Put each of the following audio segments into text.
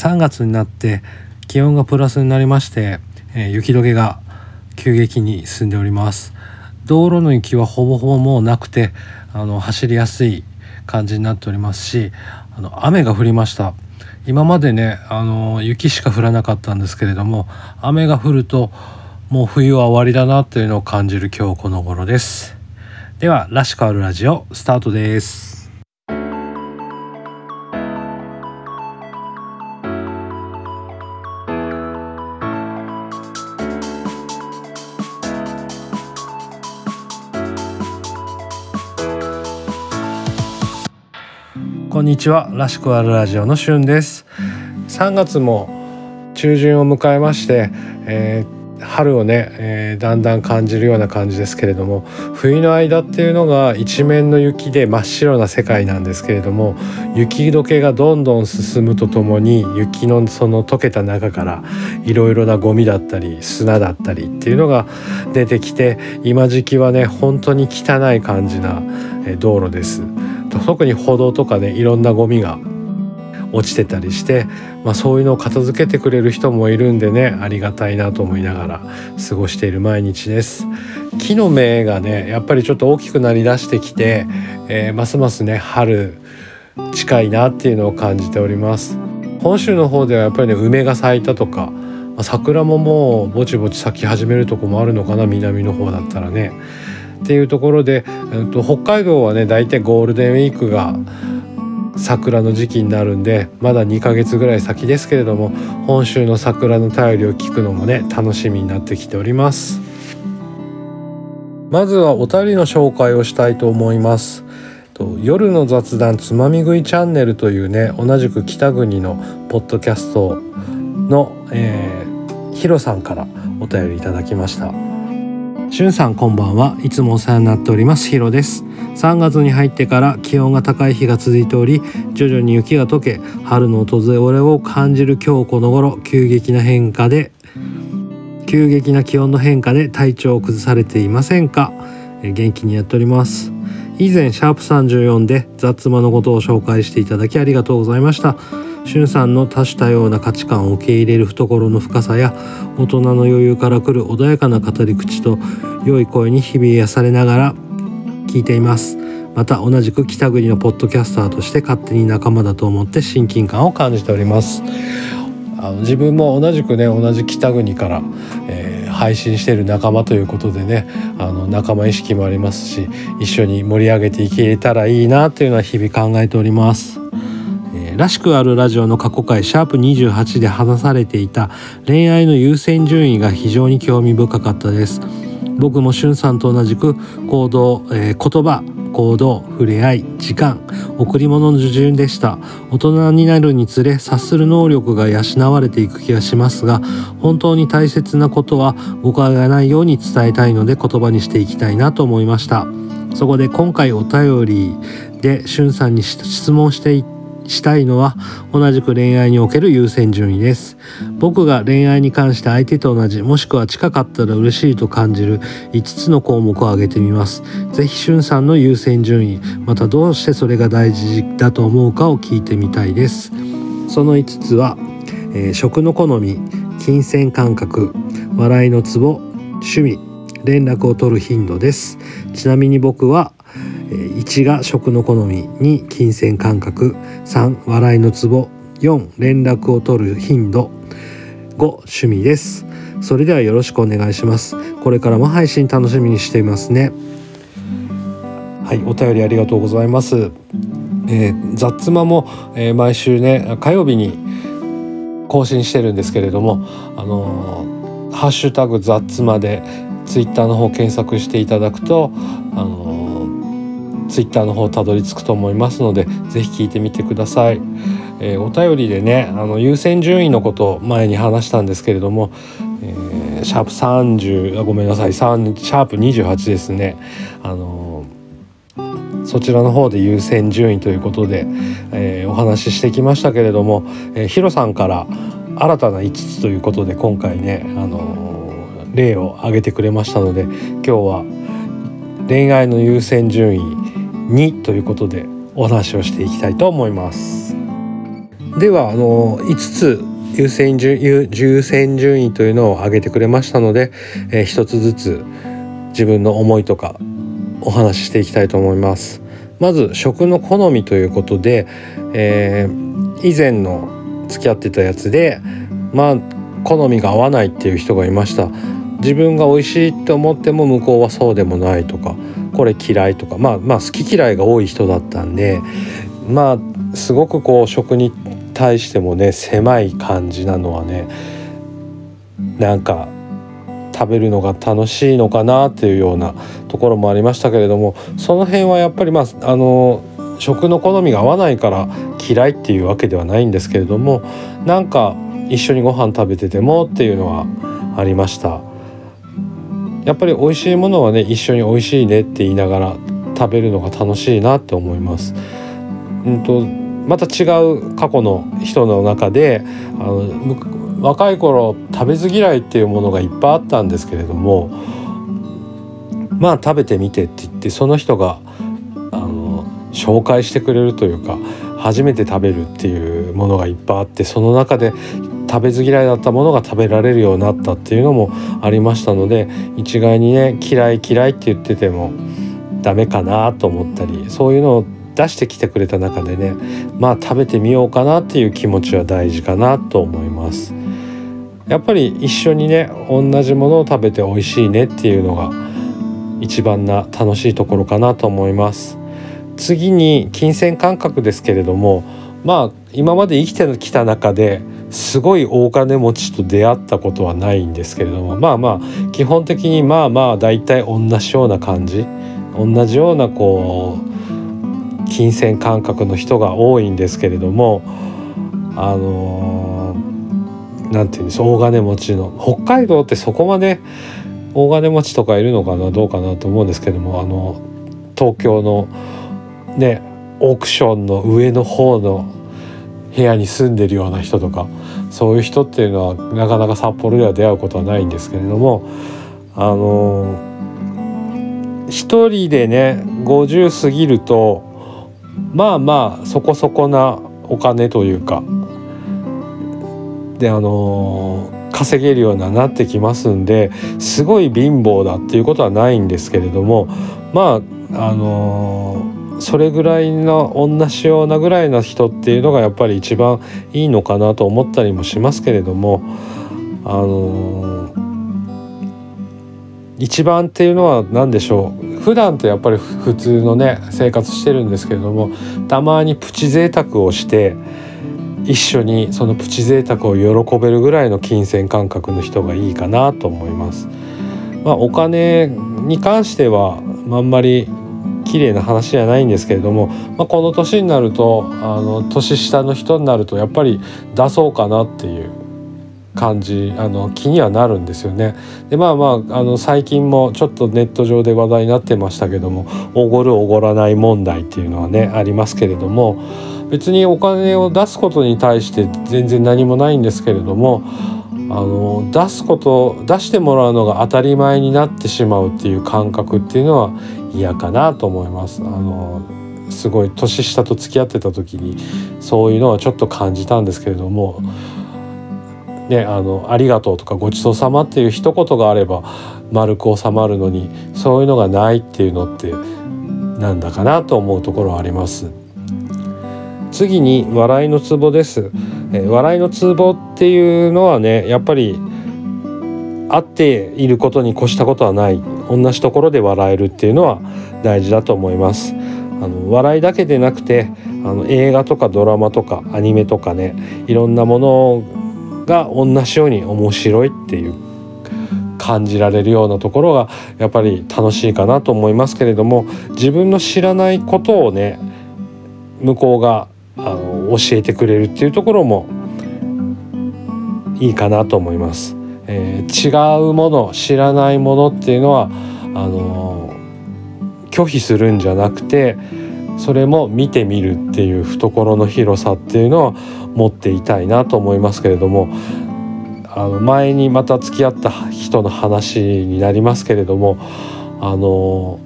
3月になって気温がプラスになりまして、えー、雪解けが急激に進んでおります。道路の雪はほぼほぼもうなくてあの走りやすい感じになっておりますしあの雨が降りました。今までねあの雪しか降らなかったんですけれども雨が降るともう冬は終わりだなというのを感じる今日この頃です。では「らしくあるラジオ」スタートです。こんにちはらしくあるラジオのしゅんです3月も中旬を迎えまして、えー、春をね、えー、だんだん感じるような感じですけれども冬の間っていうのが一面の雪で真っ白な世界なんですけれども雪解けがどんどん進むとともに雪のその溶けた中からいろいろなゴミだったり砂だったりっていうのが出てきて今時期はね本当に汚い感じな道路です。特に歩道とかねいろんなゴミが落ちてたりして、まあ、そういうのを片付けてくれる人もいるんでねありがたいなと思いながら過ごしている毎日です。木の芽がねやっぱりちょっと大きくなりだしてきて、えー、ますますね春近いなっていうのを感じております。本州の方ではやっぱりね梅が咲いたとか、ま、桜ももうぼちぼち咲き始めるとこもあるのかな南の方だったらね。っていうところで、えっと、北海道はね大体ゴールデンウィークが桜の時期になるんでまだ2ヶ月ぐらい先ですけれども本州の桜の便りを聞くのもね楽しみになってきております。まずはお便りの紹介をしたいと思います。夜の雑談つまみ食いチャンネルというね同じく北国のポッドキャストの、えー、ヒロさんからお便りいただきました。しゅんさんこんばんはいつもお世話になっております。ヒロです3月に入ってから気温が高い日が続いており徐々に雪が溶け春の訪れを感じる今日この頃急激な変化で急激な気温の変化で体調を崩されていませんか？元気にやっております。以前シャープ34で雑魔のことを紹介していただきありがとうございました。しゅんさんの多種多様な価値観を受け入れる懐の深さや大人の余裕からくる穏やかな語り口と良い声に日々癒されながら聞いていますまた同じく北国のポッドキャスターとして勝手に仲間だと思って親近感を感じておりますあの自分も同じくね同じ北国から、えー、配信している仲間ということでねあの仲間意識もありますし一緒に盛り上げていけたらいいなというのは日々考えております。らしくあるラジオの過去回シャープ28で話されていた恋愛の優先順位が非常に興味深かったです。僕もしゅんさんと同じく行動、えー、言葉行動触れ合い時間贈り物の受順でした。大人になるにつれ察する能力が養われていく気がしますが本当に大切なことは誤解がないように伝えたいので言葉にしていきたいなと思いました。そこで今回お便りでしゅんさんに質問していってしたいのは同じく恋愛における優先順位です。僕が恋愛に関して相手と同じもしくは近かったら嬉しいと感じる5つの項目を挙げてみます。是非しゅんさんの優先順位またどうしてそれが大事だと思うかを聞いてみたいです。その5つは、えー、食の好み金銭感覚笑いのツボ趣味連絡を取る頻度です。ちなみに僕は1が食の好み2金銭感覚。3笑いのツボ。4連絡を取る頻度。5趣味です。それではよろしくお願いします。これからも配信楽しみにしていますね。はいお便りありがとうございます、えー、雑魔も、えー、毎週ね火曜日に更新してるんですけれどもあのー、ハッシュタグ雑魔でツイッターの方検索していただくとツイッターの方たどり着くと思いますので是非聞いてみてください。えー、お便りでねあの優先順位のことを前に話したんですけれども、えー、シャープ30ごめんなさいシャープ28ですね。あのー、そちらの方で優先順位ということで、えー、お話ししてきましたけれども、えー、ヒロさんから新たな5つということで今回ね、あのー、例を挙げてくれましたので今日は恋愛の優先順位2ということでお話をしていきたいと思いますではあの5つ優先順優先順位というのを挙げてくれましたので、えー、1つずつ自分の思いとかお話ししていきたいと思います。まず食の好みということで、えー、以前の付き合ってたやつでまあ好みが合わないっていう人がいました自分が美味しいって思っても向こうはそうでもないとかこれ嫌いとかまあまあ好き嫌いが多い人だったんでまあすごくこう食に対してもね狭い感じなのはねなんか食べるのが楽しいのかなっていうようなところもありましたけれどもその辺はやっぱりまああの食の好みが合わないから嫌いっていうわけではないんですけれどもなんか一緒にご飯食べててもっていうのはありましたやっぱり美味しいものはね一緒に美味しいねって言いながら食べるのが楽しいなって思います。うんとまた違う過去の人の中であの若い頃食べず嫌いっていうものがいっぱいあったんですけれどもまあ食べてみてって言ってその人があの紹介してくれるというか初めて食べるっていうものがいっぱいあってその中で食べず嫌いだったものが食べられるようになったっていうのもありましたので一概にね嫌い嫌いって言っててもダメかなと思ったりそういうのを出してきてくれた中でねまあ食べてみようかなっていう気持ちは大事かなと思います。やっぱり一緒にね同じものを食べて美味しいねっていうのが一番な楽しいところかなと思います。次に金銭感覚ですけれどもまあ今まで生きてきた中ですごい大金持ちと出会ったことはないんですけれどもまあまあ基本的にまあまあ大体同じような感じ同じようなこう金銭感覚の人が多いんですけれどもあの何、て言うんです大金持ちの北海道ってそこまで大金持ちとかいるのかなどうかなと思うんですけどもあの東京のねオークションの上の方の部屋に住んでるような人とかそういう人っていうのはなかなか札幌では出会うことはないんですけれどもあの一人でね50過ぎるとまあまあそこそこなお金というかであの稼げるようになってきますんですごい貧乏だっていうことはないんですけれどもまああのそれぐらいの同じようなぐらいの人っていうのがやっぱり一番いいのかなと思ったりもしますけれどもあの、一番っていうのは何でしょう？普段ってやっぱり普通のね生活してるんですけれどもたまにプチ贅沢をして一緒にそのプチ贅沢を喜べるぐらいの金銭感覚の人がいいかなと思います。まあ、お金に関してはあんまり綺麗な話じゃないんですけれども、まあ、この年になるとあの年下の人になるとやっぱり出そうかなっていう感じあの気にはなるんですよね。でまあまああの最近もちょっとネット上で話題になってましたけどもおごるおごらない問題っていうのはねありますけれども別にお金を出すことに対して全然何もないんですけれどもあの出すこと出してもらうのが当たり前になってしまうっていう感覚っていうのは嫌かなと思います。あのすごい年下と付き合ってた時にそういうのはちょっと感じたんですけれども「ね、あのありがとう」とか「ごちそうさま」っていう一言があれば丸く収まるのにそういうのがないっていうのってなんだかなと思うところはあります。次に笑いのツボです、笑いのツボっていうのはねやっぱり合っていることに越したことはない同じところで笑えるっていうのは大事だと思います。あの笑いだけでなくてあの映画とかドラマとかアニメとかねいろんなものが同じように面白いっていう感じられるようなところがやっぱり楽しいかなと思いますけれども自分の知らないことをね向こうがあの教えてくれるっていうところもいいかなと思います。えー、違うもの知らないものっていうのはあの拒否するんじゃなくてそれも見てみるっていう懐の広さっていうのは持っていたいなと思いますけれどもあの前にまた付き合った人の話になりますけれどもあの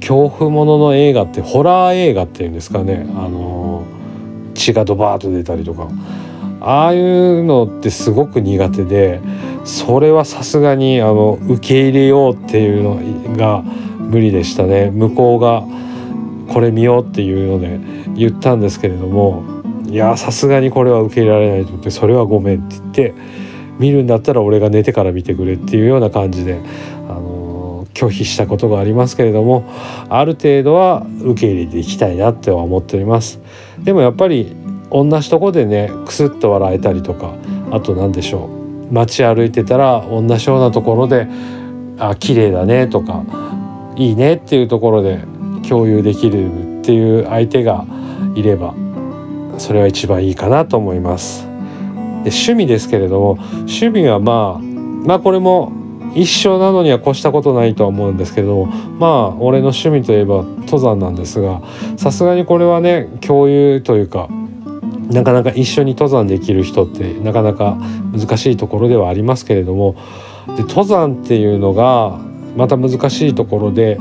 恐怖ものの映画ってホラー映画っていうんですかねあの血がドバーッと出たりとかああいうのってすごく苦手でそれはさすがにあの受け入れようっていうのが無理でしたね。向こうがこれ見ようっていうので言ったんですけれどもいやさすがにこれは受け入れられないと思ってそれはごめんって言って見るんだったら俺が寝てから見てくれっていうような感じで、あの、拒否したことがありますけれどもある程度は受け入れていきたいなっては思っております。でもやっぱり同じとこでねクスッと笑えたりとかあと何でしょう。街歩いてたら同じようなところで「あ綺麗だね」とか「いいね」っていうところで共有できるっていう相手がいればそれは一番いいかなと思います。で趣味ですけれども趣味はまあまあこれも一緒なのには越したことないとは思うんですけどまあ俺の趣味といえば登山なんですがさすがにこれはね共有というかなかなか一緒に登山できる人ってなかなか難しいところではありますけれどもで登山っていうのがまた難しいところで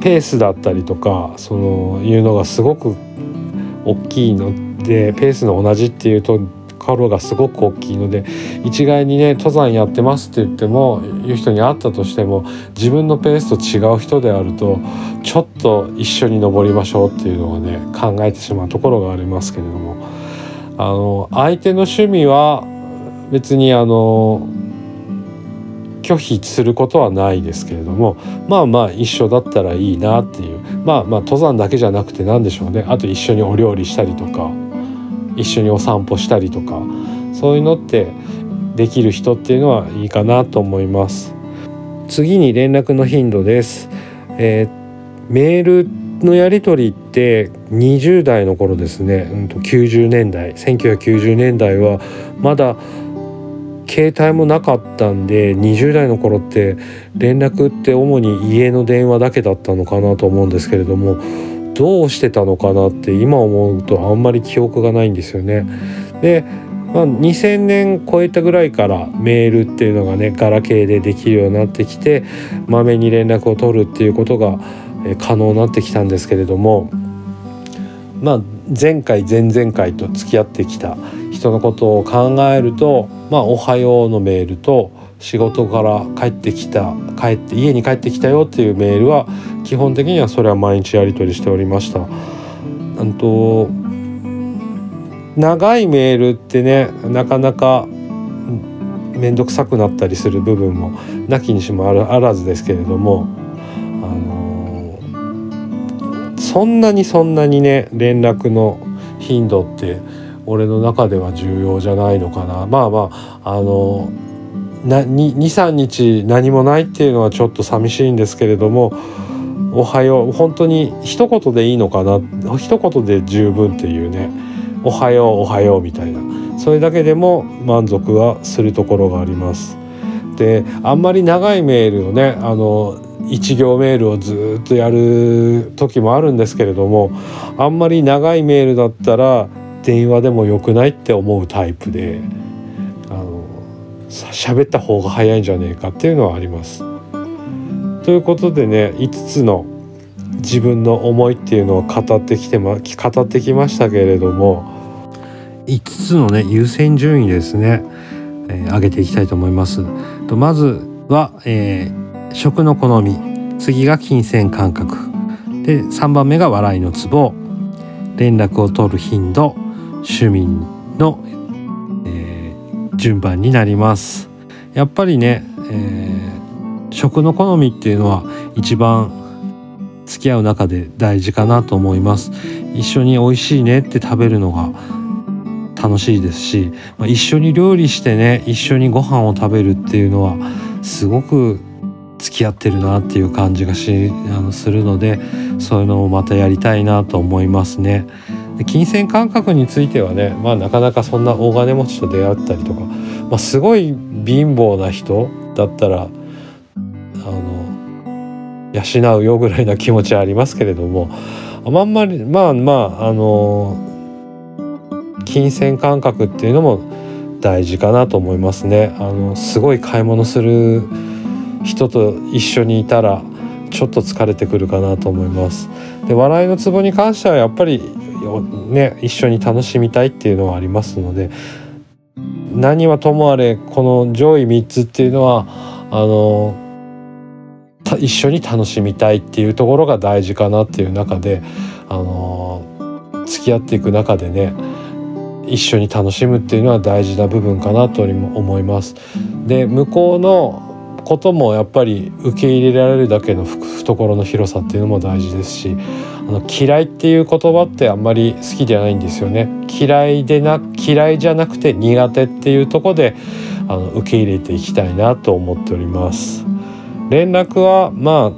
ペースだったりとかそのいうのがすごく大きいのでペースの同じっていうところがすごく大きいので一概にね登山やってますって言ってもいう人に会ったとしても自分のペースと違う人であるとちょっと一緒に登りましょうっていうのをね考えてしまうところがありますけれども。あの相手の趣味は別にあの拒否することはないですけれどもまあまあ一緒だったらいいなっていう。まあまあ登山だけじゃなくて何でしょうね。あと一緒にお料理したりとか一緒にお散歩したりとかそういうのってできる人っていうのはいいかなと思います。次に連絡の頻度です、えー、メールのやり取りって20代の頃ですね、うん、と90年代1990年代はまだ携帯もなかったんで20代の頃って連絡って主に家の電話だけだったのかなと思うんですけれどもどうしてたのかなって今思うとあんまり記憶がないんですよね。で、まあ、2000年超えたぐらいからメールっていうのがねガラケーでできるようになってきてまめに連絡を取るっていうことが可能になってきたんですけれどもまあ前回前々回と付き合ってきた人のことを考えると「まあ、おはよう」のメールと仕事から帰ってきた帰って家に帰ってきたよっていうメールは基本的にはそれは毎日やり取りしておりました。あと長いメールってねなかなか面倒くさくなったりする部分もなきにしもあらずですけれども、そんなにそんなにね連絡の頻度って俺の中では重要じゃないのかな。まあまああの23日何もないっていうのはちょっと寂しいんですけれども「おはよう」本当に一言でいいのかな。一言で十分っていうね「おはようおはよう」みたいな。それだけでも満足はするところがあります。であんまり長いメールをねあの1行メールをずっとやる時もあるんですけれどもあんまり長いメールだったら電話でもよくないって思うタイプであの喋った方が早いんじゃねえかっていうのはあります。ということでね5つの自分の思いっていうのを語ってきてま語ってきましたけれども5つのね優先順位ですね、えー、上げていきたいと思います。とまずは、えー、食の好み次が金銭感覚。で3番目が笑いのツボ。連絡を取る頻度趣味の、えー、順番になります。やっぱりね、えー、食の好みっていうのは一番付き合う中で大事かなと思います。一緒に美味しいねって食べるのが楽しいですし、まあ、一緒に料理してね一緒にご飯を食べるっていうのはすごく付き合ってるなっていう感じがしあのするのでそういうのをまたやりたいなと思いますね。で金銭感覚についてはね、まあ、なかなかそんな大金持ちと出会ったりとか、まあ、すごい貧乏な人だったらあの養うよぐらいな気持ちはありますけれどもあんまりまあまああの金銭感覚っていうのも大事かなと思いますね。あのすごい買い物する人と一緒にいたらちょっと疲れてくるかなと思います。で笑いのツボに関してはやっぱりね一緒に楽しみたいっていうのはありますので何はともあれこの上位3つっていうのはあの一緒に楽しみたいっていうところが大事かなっていう中であの付き合っていく中でね一緒に楽しむっていうのは大事な部分かなと思います。で向こうのこともやっぱり受け入れられるだけの懐の広さっていうのも大事ですしあの嫌いっていう言葉ってあんまり好きではないんですよね。嫌いでな嫌いじゃなくて苦手っていうとこであの受け入れていきたいなと思っております。連絡はま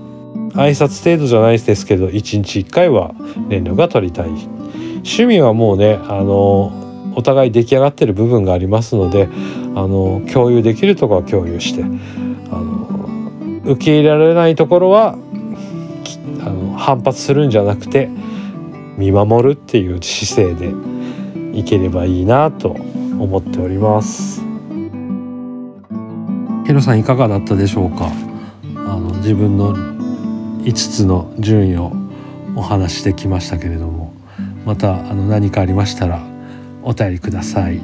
あ挨拶程度じゃないですけど1日1回は連絡が取りたい。趣味はもうねあのお互い出来上がってる部分がありますのであの共有できるところは共有して受け入れられないところはあの反発するんじゃなくて見守るっていう姿勢でいければいいなと思っております。ヒロさんいかがだったでしょうか？あの自分の5つの順位をお話してきましたけれども。またあの何かありましたらお便りください。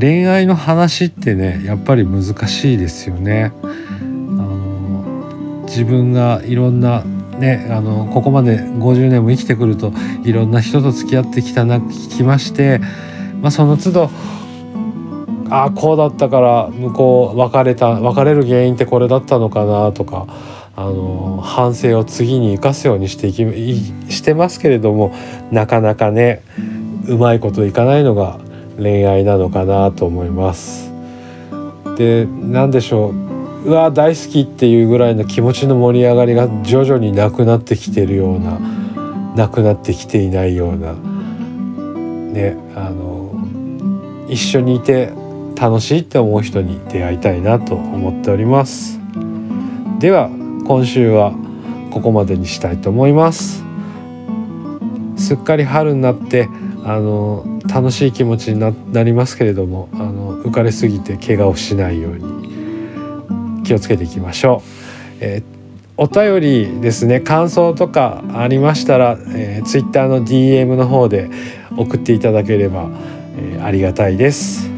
恋愛の話ってねやっぱり難しいですよね。自分がいろんなね、あのここまで50年も生きてくるといろんな人と付き合ってきたなきまして、まあ、その都度ああこうだったから向こう別れた別れる原因ってこれだったのかなとかあの反省を次に生かすようにしていきしてますけれどもなかなかねうまいこといかないのが恋愛なのかなと思います。で何でしょううわ大好きっていうぐらいの気持ちの盛り上がりが徐々になくなってきてるようななくなってきていないようなねあの一緒にいて楽しいって思う人に出会いたいなと思っております。では今週はここまでにしたいと思います。すっかり春になってあの楽しい気持ちになりますけれどもあの浮かれすぎて怪我をしないように。気をつけていきましょう。えーお便りですね。感想とかありましたら、えー、Twitter の DM の方で送っていただければ、えー、ありがたいです。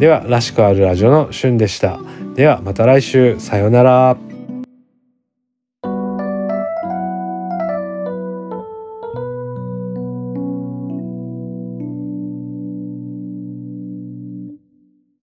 ではらしくあるラジオのしゅんでした。ではまた来週。さようなら。